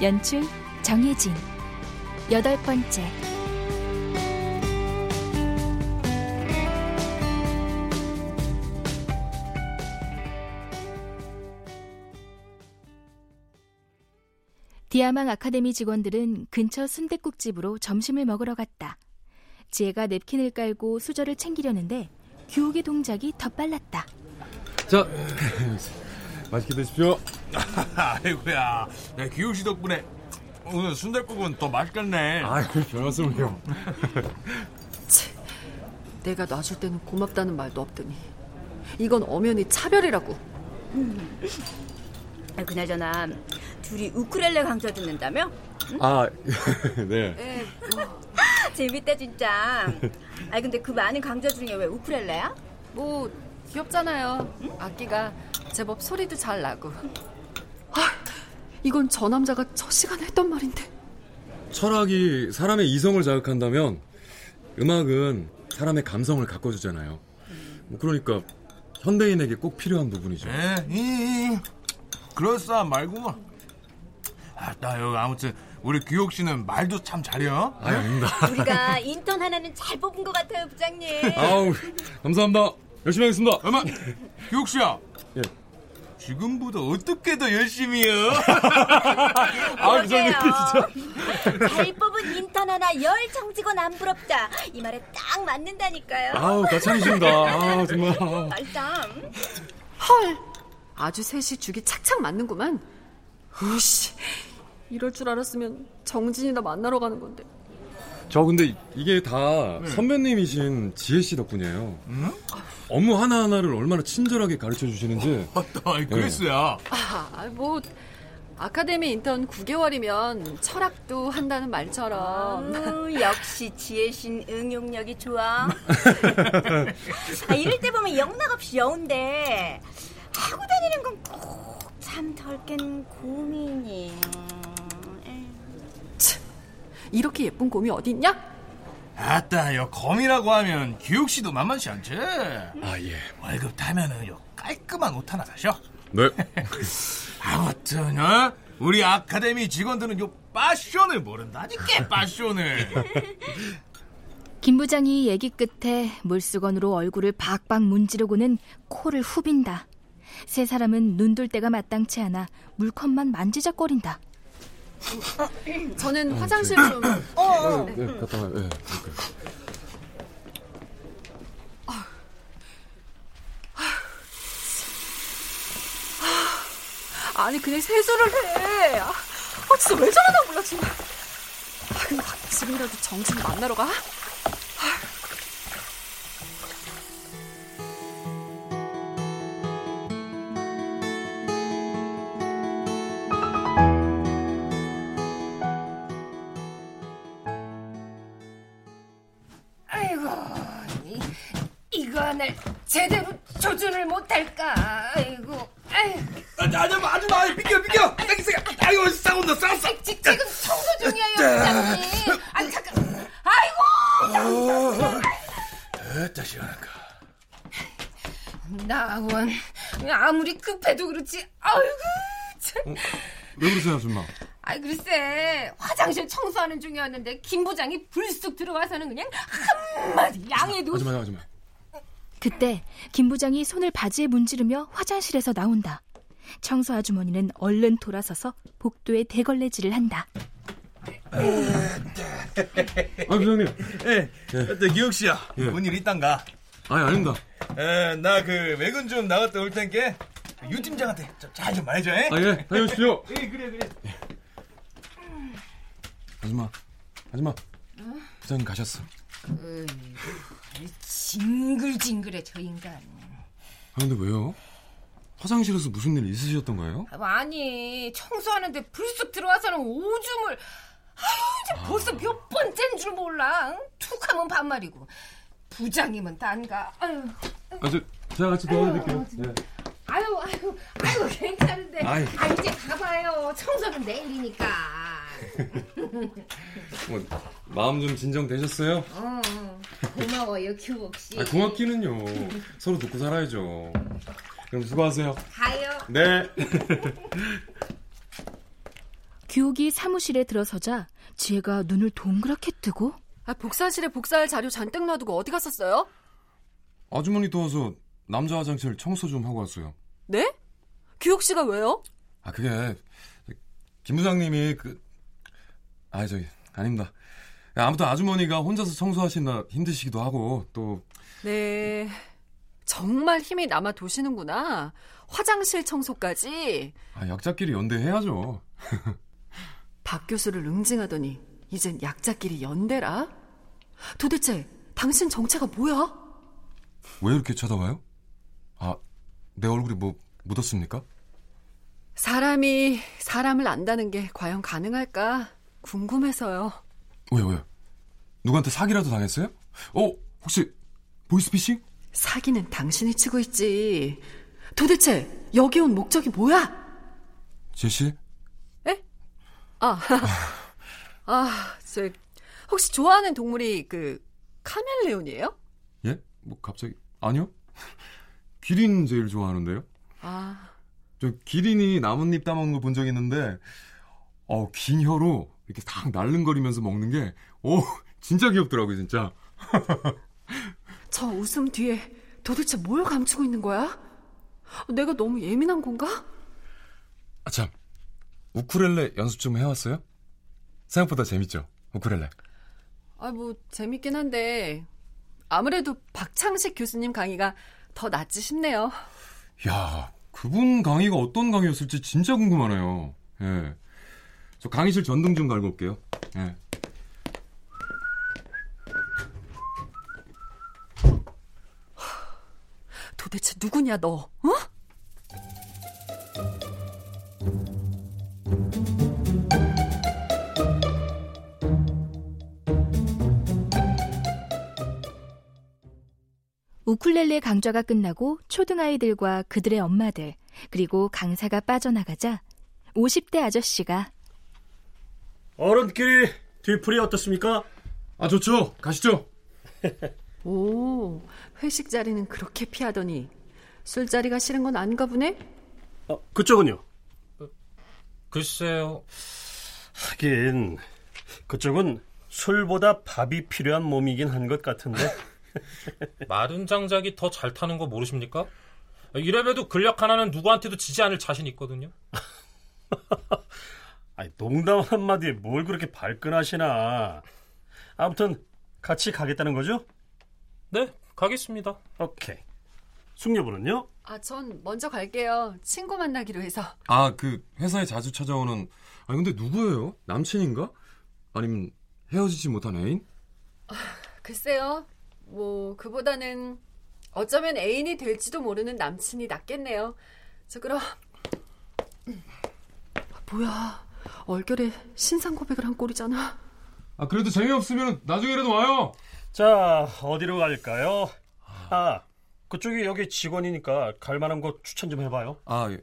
연출 정혜진 여덟 번째 디아망 아카데미 직원들은 근처 순댓국집으로 점심을 먹으러 갔다. 지혜가 냅킨을 깔고 수저를 챙기려는데 규옥의 동작이 더 빨랐다. 자, 맛있게 드십시오. 아이고야, 내 기욱 씨 덕분에 오늘 순댓국은 더 맛있겠네. 아, 별 말씀을요. 내가 놔줄 때는 고맙다는 말도 없더니 이건 엄연히 차별이라고. 아, 그나저나 둘이 우크렐레 강좌 듣는다며? 아, 네. 에, 뭐, 재밌다 진짜. 아 근데 그 많은 강좌 중에 왜 우크렐레야? 뭐 귀엽잖아요. 악기가 제법 소리도 잘 나고. 아, 이건 저 남자가 저 시간에 했던 말인데. 철학이 사람의 이성을 자극한다면 음악은 사람의 감성을 가꿔주잖아요. 뭐 그러니까 현대인에게 꼭 필요한 부분이죠. 에, 이, 이, 그럴싸한 말구만. 아, 나 여기 아무튼 우리 기욱 씨는 말도 참 잘해요. 아, 아닙니다. 우리가 인턴 하나는 잘 뽑은 것 같아요 부장님. 아우, 감사합니다. 열심히 하겠습니다. 엄마, 기욱 씨야. 예. 지금보다 어떻게 더 열심히 해요? 아, 부장님, 그러게요. 진짜. 잘 뽑은 인턴 하나 열 정직원 안 부럽다. 이 말에 딱 맞는다니까요. 아우, 가찬이십니다. 아, 정말. 말짱. 헐, 아주 셋이 죽이 착착 맞는구만. 으씨, 이럴 줄 알았으면 정진이 나 만나러 가는 건데. 저 근데 이게 다 선배님이신 지혜 씨 덕분이에요. 업무 하나하나를 얼마나 친절하게 가르쳐 주시는지. 맞다, 그랬어야. 아, 뭐 아카데미 인턴 9개월이면 철학도 한다는 말처럼. 음, 역시 지혜신 응용력이 좋아. 아, 이럴 때 보면 영락없이 여운데 하고 다니는 건꼭참덜깬 고민이. 이렇게 예쁜 곰이 어딨냐? 아따, 요 검이라고 하면 기욱 씨도 만만치 않지? 아, 예. 월급 타면은 요 깔끔한 옷 하나 사셔. 네. 아무튼 어? 우리 아카데미 직원들은 요 패션을 모른다니까 패션을 김 부장이 얘기 끝에 물수건으로 얼굴을 박박 문지르고는 코를 후빈다. 세 사람은 눈 돌 때가 마땅치 않아 물컵만 만지작거린다. 저는 화장실 좀. 어, 네, 갔다 와요. 네. 아니 그냥 세수를 해. 아, 아, 진짜 왜 저러나 몰라 정말. 아, 근데 지금이라도 정신 만나러 가? 하나를 제대로 조준을 못할까? 아이고, 아이고, 아줌마 아줌마 비켜 비켜 딱 있어 아이고 싸운다 싸웠어 지, 지금 청소 중이에요, 부장님. 아, 잠깐. 아이고, 어따 시원할까 나원 아무리 급해도 그렇지. 아이고, 참. 왜 그러세요, 아줌마? 아이 글쎄 화장실 청소하는 중이었는데 김 부장이 불쑥 들어와서는 그냥 한마디 양해도 아줌마, 아줌마. 그때 김 부장이 손을 바지에 문지르며 화장실에서 나온다. 청소 아주머니는 얼른 돌아서서 복도에 대걸레질을 한다. 아, 부장님. 예 기욱 씨야 예. 뭔일 있단가 아니, 아닙니다. 에 나 그 외근 좀 나갔다 올 텐게 유 팀장한테 잘좀 말해줘 에? 아, 예. 다녀오십시오. 예 그래 그래 아줌마, 아줌마. 부장님 가셨어. 징글징글해 저 인간 아, 근데 왜요? 화장실에서 무슨 일 있으셨던 거예요? 아니 청소하는데 불쑥 들어와서는 오줌을 아유 이제 벌써 몇 번째인 줄 몰라 응? 툭하면 반말이고 부장님은 딴가 아유 아, 저, 제가 같이 도와드릴게요. 네. 아유 아유 아유 괜찮은데 아이. 아 이제 가봐요 청소는 내일이니까 뭐, 마음 좀 진정되셨어요? 어 고마워요 규옥 씨 아, 고맙기는요. 서로 돕고 살아야죠. 그럼 수고하세요. 가요 네. 규옥이 사무실에 들어서자 지혜가 눈을 동그랗게 뜨고 아, 복사실에 복사할 자료 잔뜩 놔두고 어디 갔었어요? 아주머니 도와서 남자 화장실 청소 좀 하고 왔어요. 네? 규옥 씨가 왜요? 아, 그게, 김 부장님이 그, 아, 저기, 아닙니다. 아무튼 아주머니가 혼자서 청소하시나 힘드시기도 하고, 또, 네. 정말 힘이 남아 도시는구나. 화장실 청소까지. 아, 약자끼리 연대해야죠. 박 교수를 응징하더니 이젠 약자끼리 연대라? 도대체 당신 정체가 뭐야? 왜 이렇게 쳐다봐요? 아, 내 얼굴이 뭐, 묻었습니까? 사람이 사람을 안다는 게 과연 가능할까 궁금해서요. 왜요, 왜요? 누구한테 사기라도 당했어요? 어, 혹시, 보이스피싱? 사기는 당신이 치고 있지. 도대체 여기 온 목적이 뭐야? 제시? 아, 아, 저 혹시 좋아하는 동물이 그 카멜레온이에요? 예? 뭐, 갑자기, 아니요? 기린 제일 좋아하는데요? 아, 저 기린이 나뭇잎 따먹는 거 본 적 있는데, 어, 긴 혀로 이렇게 딱 날름거리면서 먹는 게, 오, 진짜 귀엽더라고요, 진짜. 저 웃음 뒤에 도대체 뭘 감추고 있는 거야? 내가 너무 예민한 건가? 아, 참. 우쿨렐레 연습 좀 해왔어요? 생각보다 재밌죠, 우쿨렐레. 아, 뭐 재밌긴 한데 아무래도 박창식 교수님 강의가 더 낫지 싶네요. 야 그분 강의가 어떤 강의였을지 진짜 궁금하네요. 예. 저 강의실 전등 좀 갈고 올게요. 예. 도대체 누구냐 너? 어? 우쿨렐레 강좌가 끝나고 초등아이들과 그들의 엄마들 그리고 강사가 빠져나가자 50대 아저씨가 어른끼리 뒤풀이 어떻습니까? 아 좋죠. 가시죠. 오, 회식 자리는 그렇게 피하더니 술자리가 싫은 건 아닌가 보네? 어, 그쪽은요? 글쎄요. 하긴 그쪽은 술보다 밥이 필요한 몸이긴 한 것 같은데 마른 장작이 더 잘 타는 거 모르십니까? 이래봬도 근력 하나는 누구한테도 지지 않을 자신 있거든요. 아니, 농담 한마디에 뭘 그렇게 발끈하시나 아무튼 같이 가겠다는 거죠? 네, 가겠습니다. 오케이 숙녀분은요? 아, 전 먼저 갈게요. 친구 만나기로 해서. 아 그 회사에 자주 찾아오는. 아 근데 누구예요? 남친인가? 아니면 헤어지지 못한 애인? 글쎄요. 뭐 그보다는 어쩌면 애인이 될지도 모르는 남친이 낫겠네요. 저 그럼 아, 뭐야? 얼결에 신상 고백을 한 꼴이잖아. 아 그래도 재미없으면 나중에라도 와요. 자 어디로 갈까요? 아 그쪽이 여기 직원이니까 갈 만한 곳 추천 좀 해봐요 아, 예.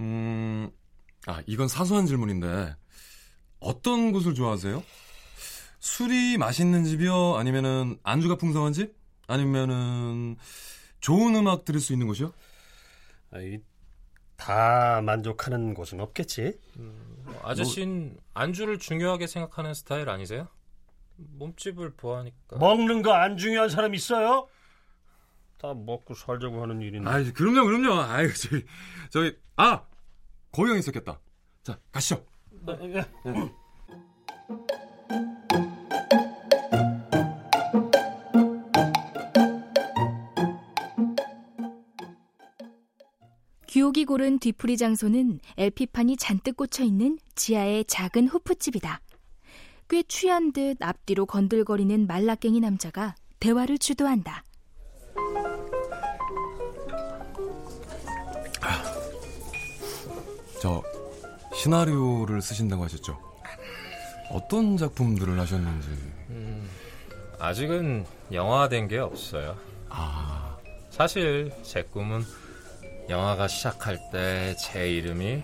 음, 아, 이건 사소한 질문인데, 어떤 곳을 좋아하세요? 술이 맛있는 집이요? 아니면은, 안주가 풍성한 집? 아니면은, 좋은 음악 들을 수 있는 곳이요? 아이, 다 만족하는 곳은 없겠지 아저씨는 안주를 중요하게 생각하는 스타일 아니세요? 몸집을 보아하니까. 먹는 거 안 중요한 사람 있어요? 다 먹고 살자고 하는 일인데 아이, 그럼요, 그럼요. 아이, 저기, 저기, 아! 거기 있었겠다. 자, 가시죠. 네, 규 옥이 고른 뒤풀이 장소는 LP판이 잔뜩 꽂혀 있는 지하의 작은 호프집이다. 꽤 취한 듯 앞뒤로 건들거리는 말라깽이 남자가 대화를 주도한다. 저 시나리오를 쓰신다고 하셨죠? 어떤 작품들을 하셨는지. 아직은 영화화된 게 없어요. 아, 사실 제 꿈은 영화가 시작할 때 제 이름이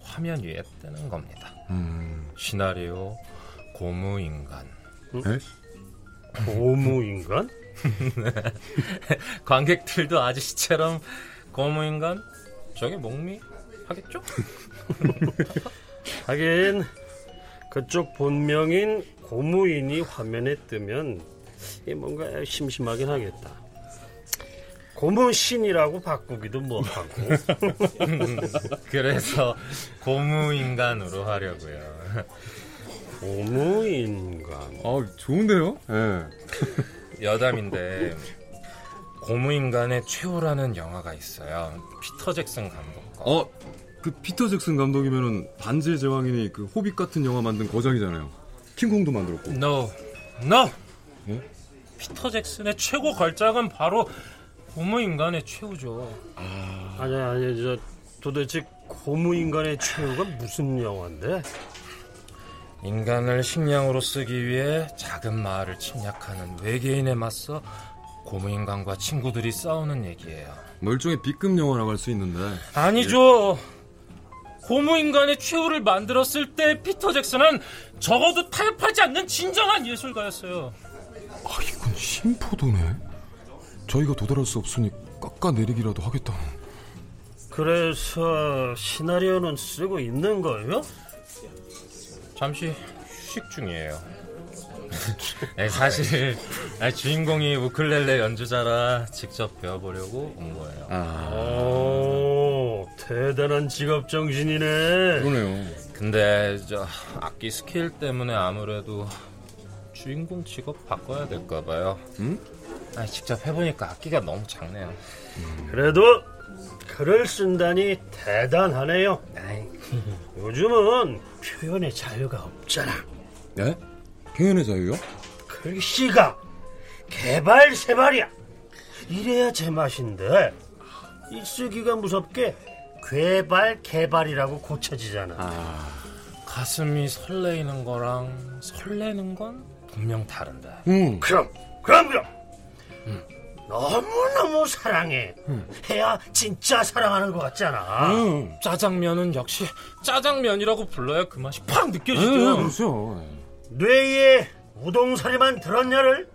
화면 위에 뜨는 겁니다. 음, 시나리오 고무인간. 네? 고무인간? 관객들도 아저씨처럼 고무인간? 저게 목미? 하겠죠? 하긴 그쪽 본명인 고무인이 화면에 뜨면 뭔가 심심하긴 하겠다. 고무신이라고 바꾸기도 뭐하고 그래서 고무인간으로 하려고요. 고무인간 아, 좋은데요? 예. 여담인데 고무인간의 최후라는 영화가 있어요. 피터 잭슨 감독 거. 어, 그 피터 잭슨 감독이면은 반지의 제왕이니 그 호빗 같은 영화 만든 거장이잖아요. 킹콩도 만들었고. No, no. 예? 피터 잭슨의 최고 걸작은 바로 고무인간의 최후죠. 아니 아니 저 도대체 고무인간의 최후가 무슨 영화인데? 인간을 식량으로 쓰기 위해 작은 마을을 침략하는 외계인에 맞서 고무인간과 친구들이 싸우는 얘기예요. 뭐 일종의 B급 영화라고 할 수 있는데. 아니죠. 고무인간의 최후를 만들었을 때 피터 잭슨은 적어도 타협하지 않는 진정한 예술가였어요. 아, 이건 심포도네. 저희가 도달할 수 없으니 깎아내리기라도 하겠다. 그래서 시나리오는 쓰고 있는 거예요? 잠시 휴식 중이에요. 네, 사실 아니, 주인공이 우클렐레 연주자라 직접 배워보려고 온 거예요. 아, 오 대단한 직업 정신이네. 그러네요. 근데 저 악기 스케일 때문에 아무래도 주인공 직업 바꿔야 될까 봐요. 응? 아니, 직접 해보니까 악기가 너무 작네요. 그래도 글을 쓴다니 대단하네요. 요즘은 표현의 자유가 없잖아. 네? 표현의 자유요? 글씨가 개발 세발이야. 이래야 제맛인데 이 쓰기가 무섭게 괴발 개발이라고 고쳐지잖아. 가슴이 설레이는 거랑 설레는 건 분명 다른데. 응. 그럼 그럼 그럼 너무너무 사랑해. 해야 진짜 사랑하는 것 같잖아. 응. 짜장면은 역시 짜장면이라고 불러야 그 맛이 팍 느껴지죠. 네, 그렇죠. 뇌에 우동사리만 들었냐를?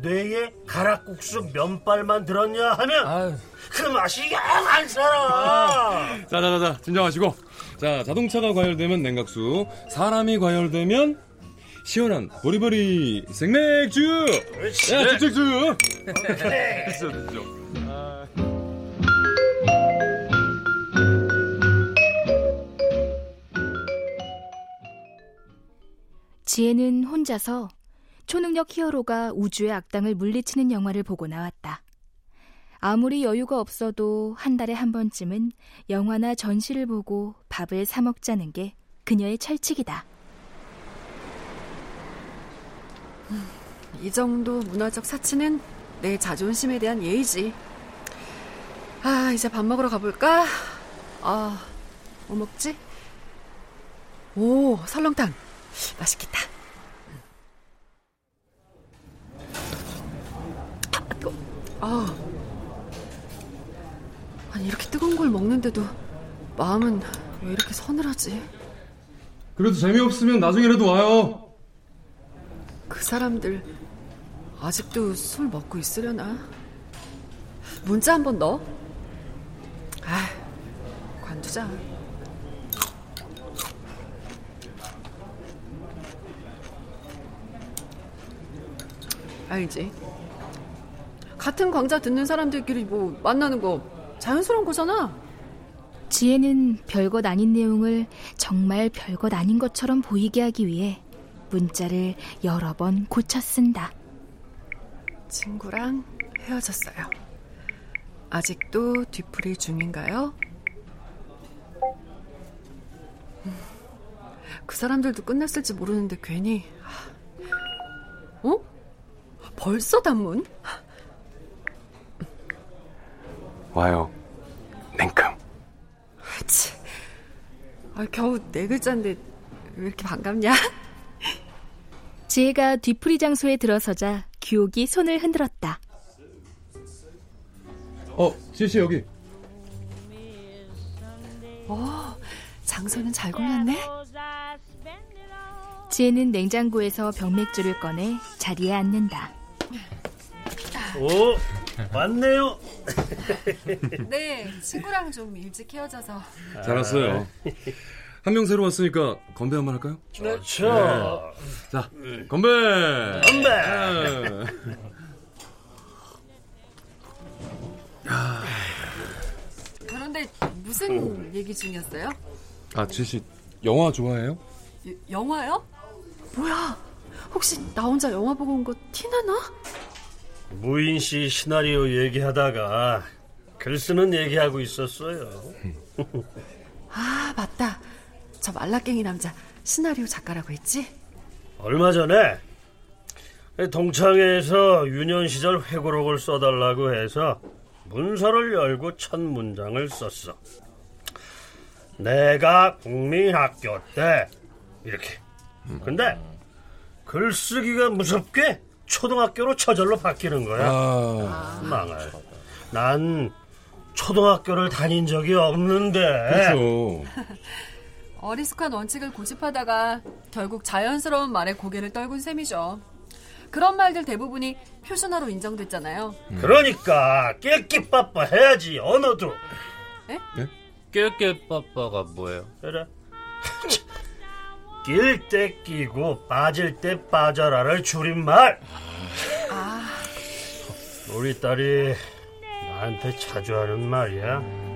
뇌에 가락국수 면발만 들었냐 하면 아유, 그 맛이 영안 살아. 자자자자 진정하시고. 자 자동차가 과열되면 냉각수 사람이 과열되면 시원한 보리보리 생맥주 야 주책주 그래. 됐어 됐어 지혜는 혼자서 초능력 히어로가 우주의 악당을 물리치는 영화를 보고 나왔다. 아무리 여유가 없어도 한 달에 한 번쯤은 영화나 전시를 보고 밥을 사 먹자는 게 그녀의 철칙이다. 이 정도 문화적 사치는 내 자존심에 대한 예의지. 아, 이제 밥 먹으러 가볼까? 아, 뭐 먹지? 오, 설렁탕. 맛있겠다. 아, 뜨거. 아. 아니, 이렇게 뜨거운 걸 먹는데도 마음은 왜 이렇게 서늘하지? 그래도 재미없으면 나중에라도 와요 그 사람들 아직도 술 먹고 있으려나? 문자 한 번 넣어. 아, 관두자. 알지? 같은 광자 듣는 사람들끼리 뭐 만나는 거 자연스러운 거잖아. 지혜는 별것 아닌 내용을 정말 별것 아닌 것처럼 보이게 하기 위해 문자를 여러 번 고쳐 쓴다. 친구랑 헤어졌어요. 아직도 뒤풀이 중인가요? 음, 그 사람들도 끝났을지 모르는데 괜히 어? 벌써 단문? 와요 냉큼 치, 아, 겨우 네 글자인데 왜 이렇게 반갑냐? 지혜가 뒤풀이 장소에 들어서자 규옥이 손을 흔들었다. 어, 지혜 씨 여기. 어, 장소는 잘 꾸몄네. 지혜는 냉장고에서 병맥주를 꺼내 자리에 앉는다. 오, 왔네요. 네, 친구랑 좀 일찍 헤어져서. 잘 왔어요. 한 명 새로 왔으니까 건배 한 번 할까요? 좋죠. 자, 건배! 건배! 네. 그런데 무슨 얘기 중이었어요? 아, 지혜씨 영화 좋아해요? 여- 영화요? 뭐야? 혹시 나 혼자 영화 보고 온 거 티나나? 무인 씨 시나리오 얘기하다가 글 쓰는 얘기하고 있었어요. 아, 맞다. 저 말라깽이 남자 시나리오 작가라고 했지? 얼마 전에 동창회에서 유년 시절 회고록을 써달라고 해서 문서를 열고 첫 문장을 썼어. 내가 국민학교 때 이렇게. 근데 글쓰기가 무섭게 초등학교로 저절로 바뀌는 거야. 아, 망할. 난 초등학교를 다닌 적이 없는데. 그렇죠. 어리숙한 원칙을 고집하다가 결국 자연스러운 말에 고개를 떨군 셈이죠. 그런 말들 대부분이 표준어로 인정됐잖아요. 그러니까 깨끼빠빠 해야지 언어도. 깨깨빠빠가 뭐예요? 그래. 낄 때 끼고 빠질 때 빠져라를 줄임말. 우리 딸이 나한테 자주 하는 말이야.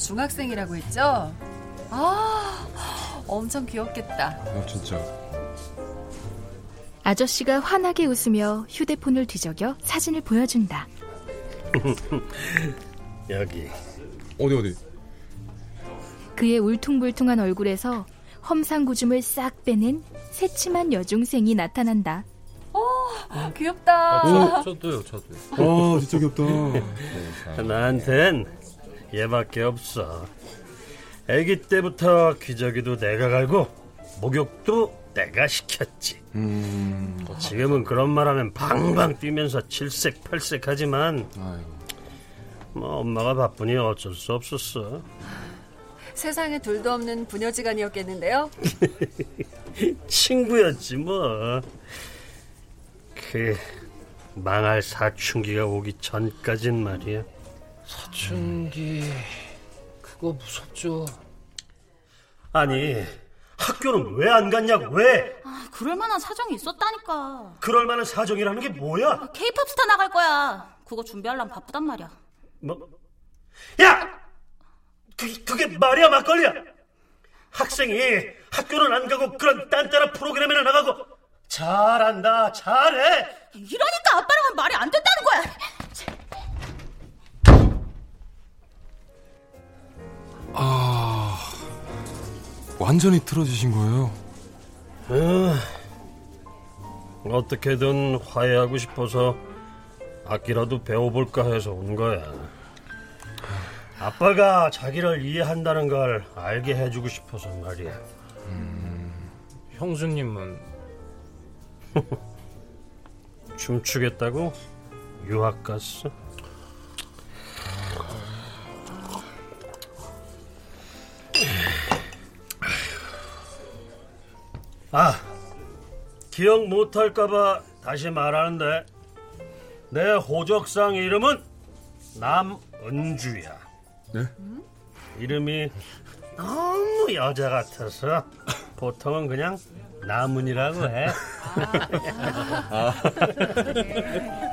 중학생이라고 했죠? 아, 엄청 귀엽겠다. 아, 진짜. 아저씨가 환하게 웃으며 휴대폰을 뒤적여 사진을 보여준다. 여기. 어디, 어디? 그의 울퉁불퉁한 얼굴에서 험상구줌을 싹 빼낸 새침한 여중생이 나타난다. 귀엽다. 저, 저도요, 저도요. 아, 진짜 귀엽다. 나한텐 얘밖에 없어. 아기 때부터 기저귀도 내가 갈고 목욕도 내가 시켰지. 음, 지금은 그런 말하면 방방 뛰면서 칠색팔색하지만. 뭐 엄마가 바쁘니 어쩔 수 없었어. 세상에 둘도 없는 부녀지간이었겠는데요. 친구였지 뭐. 그 망할 사춘기가 오기 전까진 말이야. 사춘기 그거 무섭죠. 아니 학교는 왜 안 갔냐고 왜? 그럴 만한 사정이 있었다니까. 그럴 만한 사정이라는 게 뭐야? 케이팝 스타 나갈 거야. 그거 준비하려면 바쁘단 말이야. 뭐? 야! 그, 그게 말이야 막걸리야 학생이 학교는 안 가고 그런 딴따라 프로그램에나 나가고 잘한다 잘해 이러니까 완전히 틀어지신 거예요? 어떻게든 화해하고 싶어서 악기라도 배워볼까 해서 온 거야. 아빠가 자기를 이해한다는 걸 알게 해주고 싶어서 말이야. 형수님은? 춤추겠다고? 유학 갔어 아 기억 못할까봐 다시 말하는데 내 호적상 이름은 남은주야. 네? 이름이 너무 여자 같아서 보통은 그냥 남은이라고 해